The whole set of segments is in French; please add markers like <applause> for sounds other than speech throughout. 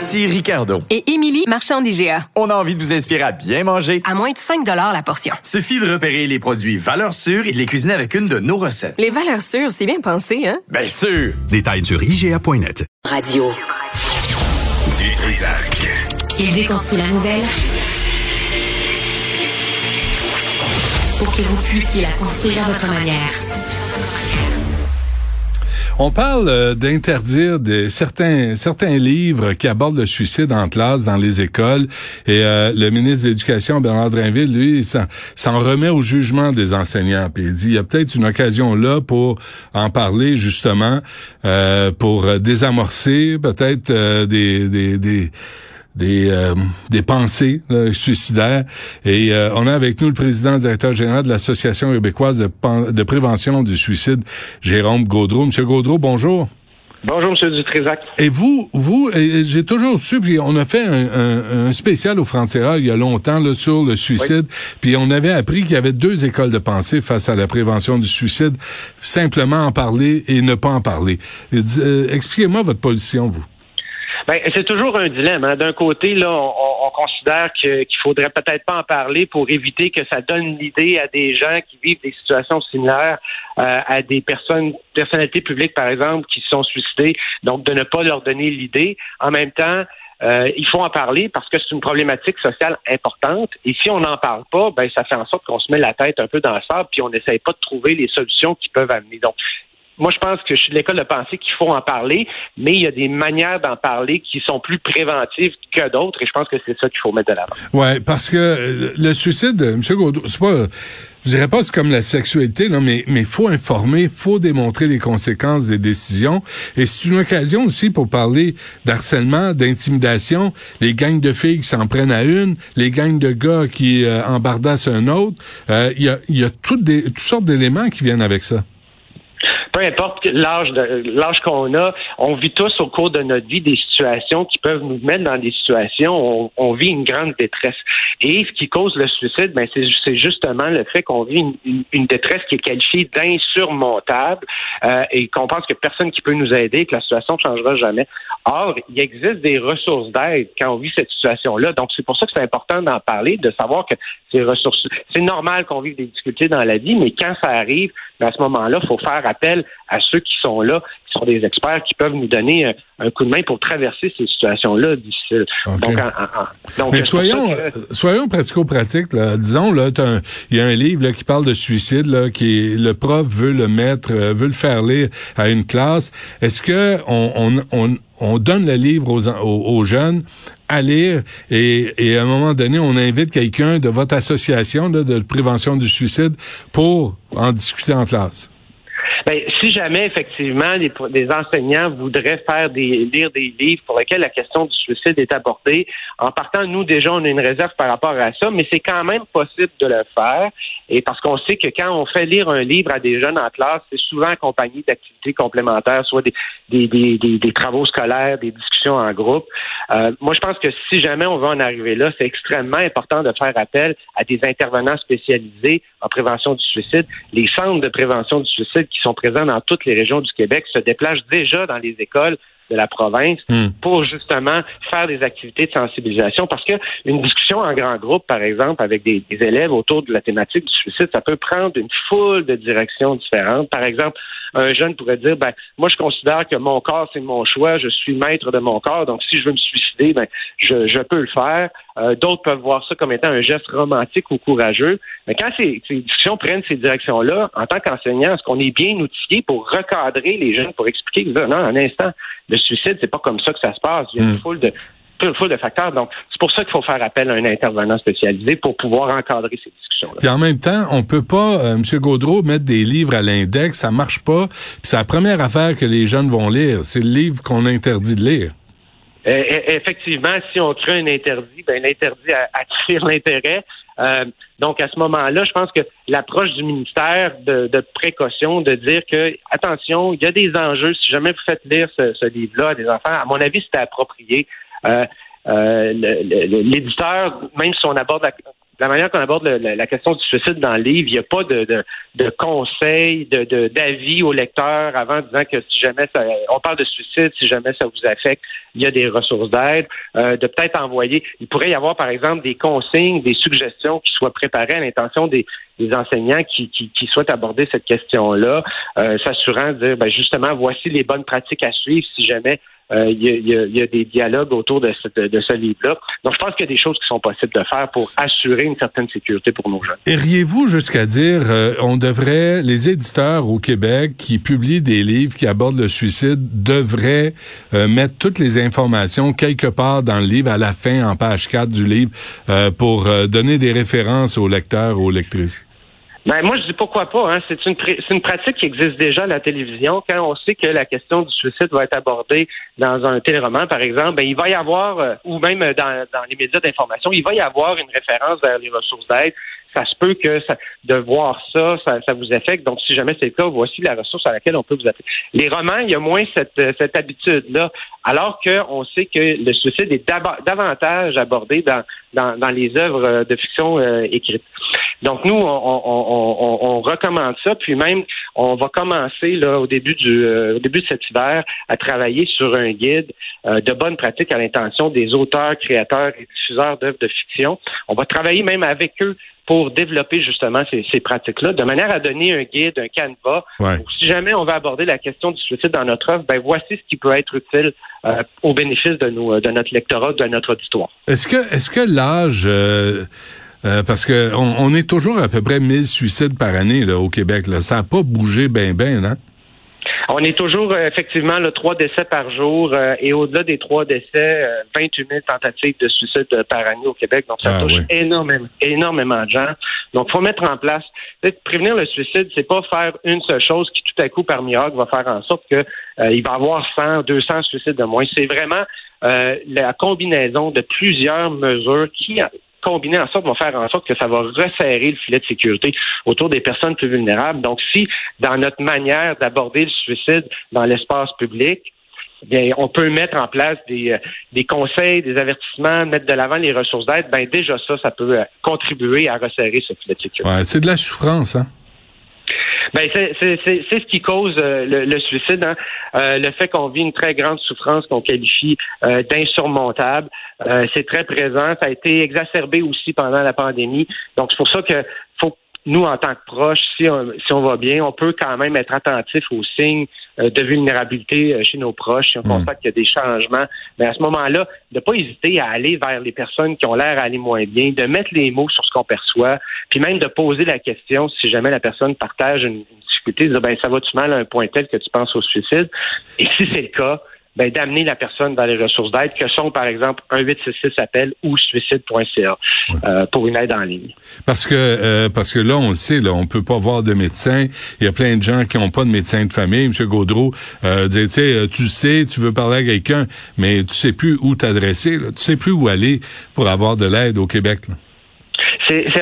Ici Ricardo. Et Émilie, marchand d'IGA. On a envie de vous inspirer à bien manger. À moins de 5 la portion. Suffit de repérer les produits valeurs sûres et de les cuisiner avec une de nos recettes. Les valeurs sûres, c'est bien pensé, hein? Bien sûr! Détails sur IGA.net. Radio. Du Trisac. Il déconstruit la nouvelle pour que vous puissiez la construire à votre manière. On parle euh, d'interdire certains certains livres qui abordent le suicide en classe dans les écoles. Et euh, le ministre de l'Éducation Bernard Drinville lui s'en remet au jugement des enseignants. Puis il dit il y a peut-être une occasion là pour en parler justement euh, pour désamorcer peut-être des, des des, euh, des pensées suicidaires. Et euh, on a avec nous le président directeur général de l'Association québécoise de, de, prévention du suicide, Jérôme Gaudreau. Monsieur Gaudreau, bonjour. Bonjour, Monsieur Dutrisac. Et vous, vous, j'ai toujours su, puis on a fait un, un, spécial au Frontières il y a longtemps là, sur le suicide, puis on avait appris qu'il y avait deux écoles de pensée face à la prévention du suicide, simplement en parler et ne pas en parler. Euh, expliquez-moi votre position, vous. Ben, c'est toujours un dilemme. Hein. D'un côté, là, on, considère qu'il faudrait peut-être pas en parler pour éviter que ça donne l'idée à des gens qui vivent des situations similaires euh, à des personnes, personnalités publiques, par exemple, qui se sont suicidées. Donc, de ne pas leur donner l'idée. En même temps, euh, il faut en parler parce que c'est une problématique sociale importante. Et si on n'en parle pas, ben ça fait en sorte qu'on se met la tête un peu dans le sable puis on n'essaye pas de trouver les solutions qui peuvent amener. Donc, moi, je pense que je suis de l'école de pensée qu'il faut en parler, mais il y a des manières d'en parler qui sont plus préventives que d'autres, et je pense que c'est ça qu'il faut mettre de l'avant. Ouais, parce que euh, le suicide, M. Gaudreau, c'est pas, je dirais pas c'est comme la sexualité, non, mais mais faut informer, faut démontrer les conséquences des décisions, et c'est une occasion aussi pour parler d'harcèlement, d'intimidation, les gangs de filles qui s'en prennent à une, les gangs de gars qui euh, embardassent un autre. Euh, il y a, y a toutes, des, toutes sortes d'éléments qui viennent avec ça peu importe l'âge l'âge qu'on a, on vit tous au cours de notre vie des situations qui peuvent nous mettre dans des situations où on, vit une grande détresse. Et ce qui cause le suicide, ben c'est justement le fait qu'on vit une, détresse qui est qualifiée d'insurmontable euh, et qu'on pense que personne qui peut nous aider, que la situation ne changera jamais. Or, il existe des ressources d'aide quand on vit cette situation-là. Donc, c'est pour ça que c'est important d'en parler, de savoir que ces ressources, c'est normal qu'on vive des difficultés dans la vie, mais quand ça arrive, ben, à ce moment-là, il faut faire appel à ceux qui sont là, qui sont des experts, qui peuvent nous donner un, coup de main pour traverser ces situations-là difficiles. Donc, Mais soyons, euh, soyons pratico-pratiques. Disons, là, il y a un livre là, qui parle de suicide, là, qui le prof veut le mettre, euh, veut le faire lire à une classe. Est-ce que on, on, on, donne le livre aux, aux, jeunes à lire et, et, à un moment donné, on invite quelqu'un de votre association de prévention du suicide pour en discuter en classe? Ben, si jamais effectivement les, des enseignants voudraient faire des lire des livres pour lesquels la question du suicide est abordée, en partant, nous déjà on a une réserve par rapport à ça, mais c'est quand même possible de le faire. Et parce qu'on sait que quand on fait lire un livre à des jeunes en classe, c'est souvent accompagné d'activités complémentaires, soit des, des, des, des, travaux scolaires, des discussions en groupe. Euh, moi, je pense que si jamais on veut en arriver là, c'est extrêmement important de faire appel à des intervenants spécialisés en prévention du suicide. Les centres de prévention du suicide qui sont présents dans toutes les régions du Québec se déplacent déjà dans les écoles de la province hmm. pour justement faire des activités de sensibilisation parce que une discussion en grand groupe, par exemple, avec des, élèves autour de la thématique du suicide, ça peut prendre une foule de directions différentes. Par exemple, un jeune pourrait dire ben moi je considère que mon corps c'est mon choix, je suis maître de mon corps, donc si je veux me suicider, ben je, je peux le faire. Euh, d'autres peuvent voir ça comme étant un geste romantique ou courageux. Mais quand ces, ces discussions prennent ces directions-là, en tant qu'enseignant, est-ce qu'on est bien outillé pour recadrer les jeunes, pour expliquer que non, un instant, le suicide, c'est pas comme ça que ça se passe. Il y a une hmm. foule de une foule de facteurs. Donc, c'est pour ça qu'il faut faire appel à un intervenant spécialisé pour pouvoir encadrer ces Puis en même temps, on peut pas, euh, M. Gaudreau, mettre des livres à l'index, ça marche pas. Puis c'est la première affaire que les jeunes vont lire. C'est le livre qu'on interdit de lire. Euh, effectivement, si on crée un interdit, ben l'interdit attire <laughs> l'intérêt. Euh, donc à ce moment-là, je pense que l'approche du ministère de, de, précaution, de dire que attention, il y a des enjeux. Si jamais vous faites lire ce, ce livre-là à des enfants, à mon avis, c'était approprié. Euh, euh, l'éditeur, même si on aborde la, la manière qu'on aborde la, question du suicide dans le livre, il n'y a pas de, de, conseils, de, d'avis au lecteur avant disant que si jamais ça, on parle de suicide, si jamais ça vous affecte, il y a des ressources d'aide, euh, de peut-être envoyer. Il pourrait y avoir, par exemple, des consignes, des suggestions qui soient préparées à l'intention des, des enseignants qui, qui, qui, souhaitent aborder cette question-là, euh, s'assurant de dire, ben justement, voici les bonnes pratiques à suivre si jamais euh, il y, a, des dialogues autour de, de ce livre-là. Donc, je pense qu'il y a des choses qui sont possibles de faire pour assurer une certaine sécurité pour nos jeunes. Iriez-vous jusqu'à dire, euh, on devrait, les éditeurs au Québec qui publient des livres qui abordent le suicide devraient euh, mettre toutes les informations quelque part dans le livre, à la fin, en page 4 du livre, pour donner des références aux lecteurs, aux lectrices? Ben, moi, je dis pourquoi pas. Hein. C'est une, une pratique qui existe déjà à la télévision. Quand on sait que la question du suicide va être abordée dans un téléroman, par exemple, ben, il va y avoir, euh, ou même dans, dans les médias d'information, il va y avoir une référence vers les ressources d'aide ça se peut que ça, de voir ça, ça, ça, vous affecte. Donc, si jamais c'est le cas, voici la ressource à laquelle on peut vous appeler. Les romans, il y a moins cette, cette habitude-là, alors qu'on sait que le suicide est davantage abordé dans, dans, dans les œuvres de fiction euh, écrites. Donc, nous, on, on, on, recommande ça, puis même, on va commencer là au début du euh, au début de cet hiver à travailler sur un guide euh, de bonnes pratiques à l'intention des auteurs, créateurs et diffuseurs d'œuvres de fiction. On va travailler même avec eux pour développer justement ces, pratiques-là, de manière à donner un guide, un canevas. si jamais on va aborder la question du suicide dans notre œuvre, ben voici ce qui peut être utile euh, au bénéfice de, nos, de notre lectorat, de notre auditoire. Est-ce que, est-ce que l'âge euh, euh, parce que on, est toujours à peu près 1000 suicides par année là, au Québec. Là. Ça n'a pas bougé bien, bien, non? On est toujours euh, effectivement le trois décès par jour euh, et au-delà des trois décès, 28 000 tentatives de suicide par année au Québec. Donc ça ah, touche énormément, énormément de gens. Donc il faut mettre en place. Prévenir le suicide, c'est pas faire une seule chose qui tout à coup par miracle va faire en sorte que il va y avoir 100, 200 suicides de moins. C'est vraiment la combinaison de plusieurs mesures qui combiner en sorte, va faire en sorte que ça va resserrer le filet de sécurité autour des personnes plus vulnérables. Donc, si dans notre manière d'aborder le suicide dans l'espace public, bien, on peut mettre en place des, euh, des conseils, des avertissements, mettre de l'avant les ressources d'aide, ben déjà ça, ça peut euh, contribuer à resserrer ce filet de sécurité. Ouais, c'est de la souffrance, hein? Ben c'est ce qui cause euh, le, suicide, hein. euh, le fait qu'on vit une très grande souffrance qu'on qualifie euh, d'insurmontable. c'est très présent. Ça a été exacerbé aussi pendant la pandémie. Donc c'est pour ça que faut nous, en tant que proches, si on, si on va bien, on peut quand même être attentif aux signes de vulnérabilité chez nos proches, si on hmm. constate qu'il y a des changements. Mais à ce moment-là, de ne pas hésiter à aller vers les personnes qui ont l'air à aller moins bien, de mettre les mots sur ce qu'on perçoit, puis même de poser la question si jamais la personne partage une, difficulté, de dire, ben, ça va-tu mal à un point tel que tu penses au suicide? Et si c'est le cas, ben, d'amener la personne dans les ressources d'aide que sont, par exemple, un 866 appel ou suicide.ca euh, pour une aide en ligne. Parce que euh, parce que là, on le sait, là, on peut pas voir de médecin. Il y a plein de gens qui n'ont pas de médecin de famille. Monsieur Gaudreau euh, tu sais, euh, tu sais, tu veux parler à quelqu'un, mais tu sais plus où t'adresser. Tu sais plus où aller pour avoir de l'aide au Québec. Là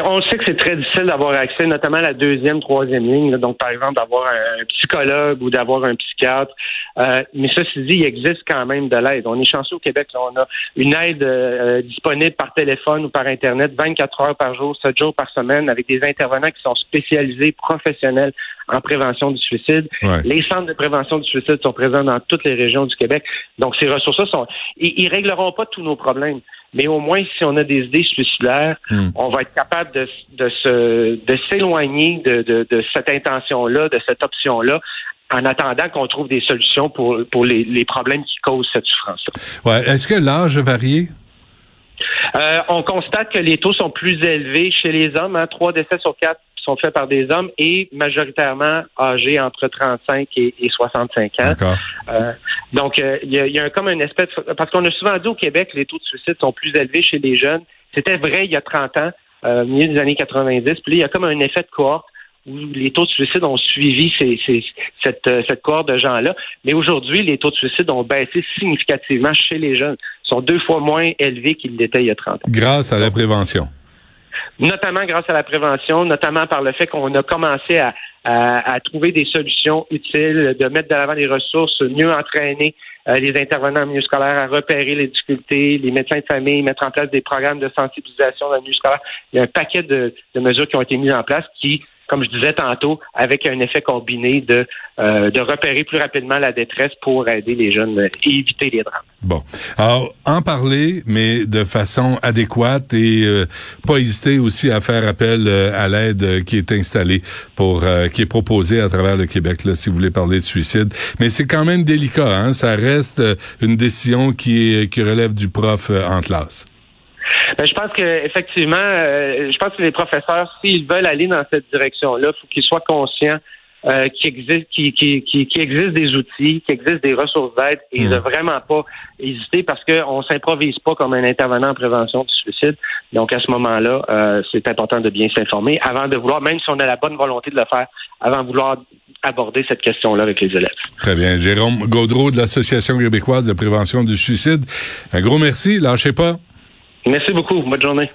on sait que c'est très difficile d'avoir accès, notamment à la deuxième, troisième ligne. donc, par exemple, d'avoir un, psychologue ou d'avoir un psychiatre. Euh, mais ceci dit, il existe quand même de l'aide. On est chanceux au Québec. on a une aide euh, disponible par téléphone ou par Internet 24 heures par jour, 7 jours par semaine, avec des intervenants qui sont spécialisés, professionnels en prévention du suicide. Les centres de prévention du suicide sont présents dans toutes les régions du Québec. Donc, ces ressources-là sont... Ils, ils régleront pas tous nos problèmes mais au moins si on a des idées suicidaires, hmm. on va être capable de, de se de s'éloigner de, de, de, cette intention-là, de cette option-là, en attendant qu'on trouve des solutions pour, pour les, les problèmes qui causent cette souffrance-là. Ouais. Est-ce que l'âge varie? Euh, on constate que les taux sont plus élevés chez les hommes, hein, trois décès sur quatre sont faits par des hommes et majoritairement âgés entre 35 et, 65 ans. Euh, donc, euh, il y, a, comme un espèce... Parce qu'on a souvent dit au Québec les taux de suicide sont plus élevés chez les jeunes. C'était vrai il y a 30 ans, euh, milieu des années 90. Puis là, il y a comme un effet de cohorte où les taux de suicide ont suivi ces, ces, cette, cette cohorte de gens-là. Mais aujourd'hui, les taux de suicide ont baissé significativement chez les jeunes. Ils sont deux fois moins élevés qu'ils l'étaient il y a 30 ans. Grâce à la prévention. Notamment grâce à la prévention, notamment par le fait qu'on a commencé à, trouver des solutions utiles, de mettre de l'avant des ressources, mieux entraîner euh, les intervenants en milieu scolaire à repérer les difficultés, les médecins de famille, mettre en place des programmes de sensibilisation dans le milieu scolaire. Il y a un paquet de, de mesures qui ont été mises en place qui comme je disais tantôt, avec un effet combiné de, euh, de repérer plus rapidement la détresse pour aider les jeunes et éviter les drames. Bon. Alors, en parler, mais de façon adéquate et euh, pas hésiter aussi à faire appel euh, à l'aide qui est installée pour qui est proposée à travers le Québec, là, si vous voulez parler de suicide. Mais c'est quand même délicat, hein? Ça reste une décision qui est qui relève du prof en classe. Ben, je pense que effectivement, euh, je pense que les professeurs, s'ils veulent aller dans cette direction-là, il faut qu'ils soient conscients euh, qu'il existe, qui, qui, qui, existe des outils, qu'il existe des ressources d'aide, et mmh. de vraiment pas hésiter parce qu'on s'improvise pas comme un intervenant en prévention du suicide. Donc à ce moment-là, euh, c'est important de bien s'informer avant de vouloir, même si on a la bonne volonté de le faire, avant de vouloir aborder cette question-là avec les élèves. Très bien. Jérôme Gaudreau de l'Association québécoise de prévention du suicide. Un gros merci. Lâchez pas. Merci beaucoup. Bonne journée.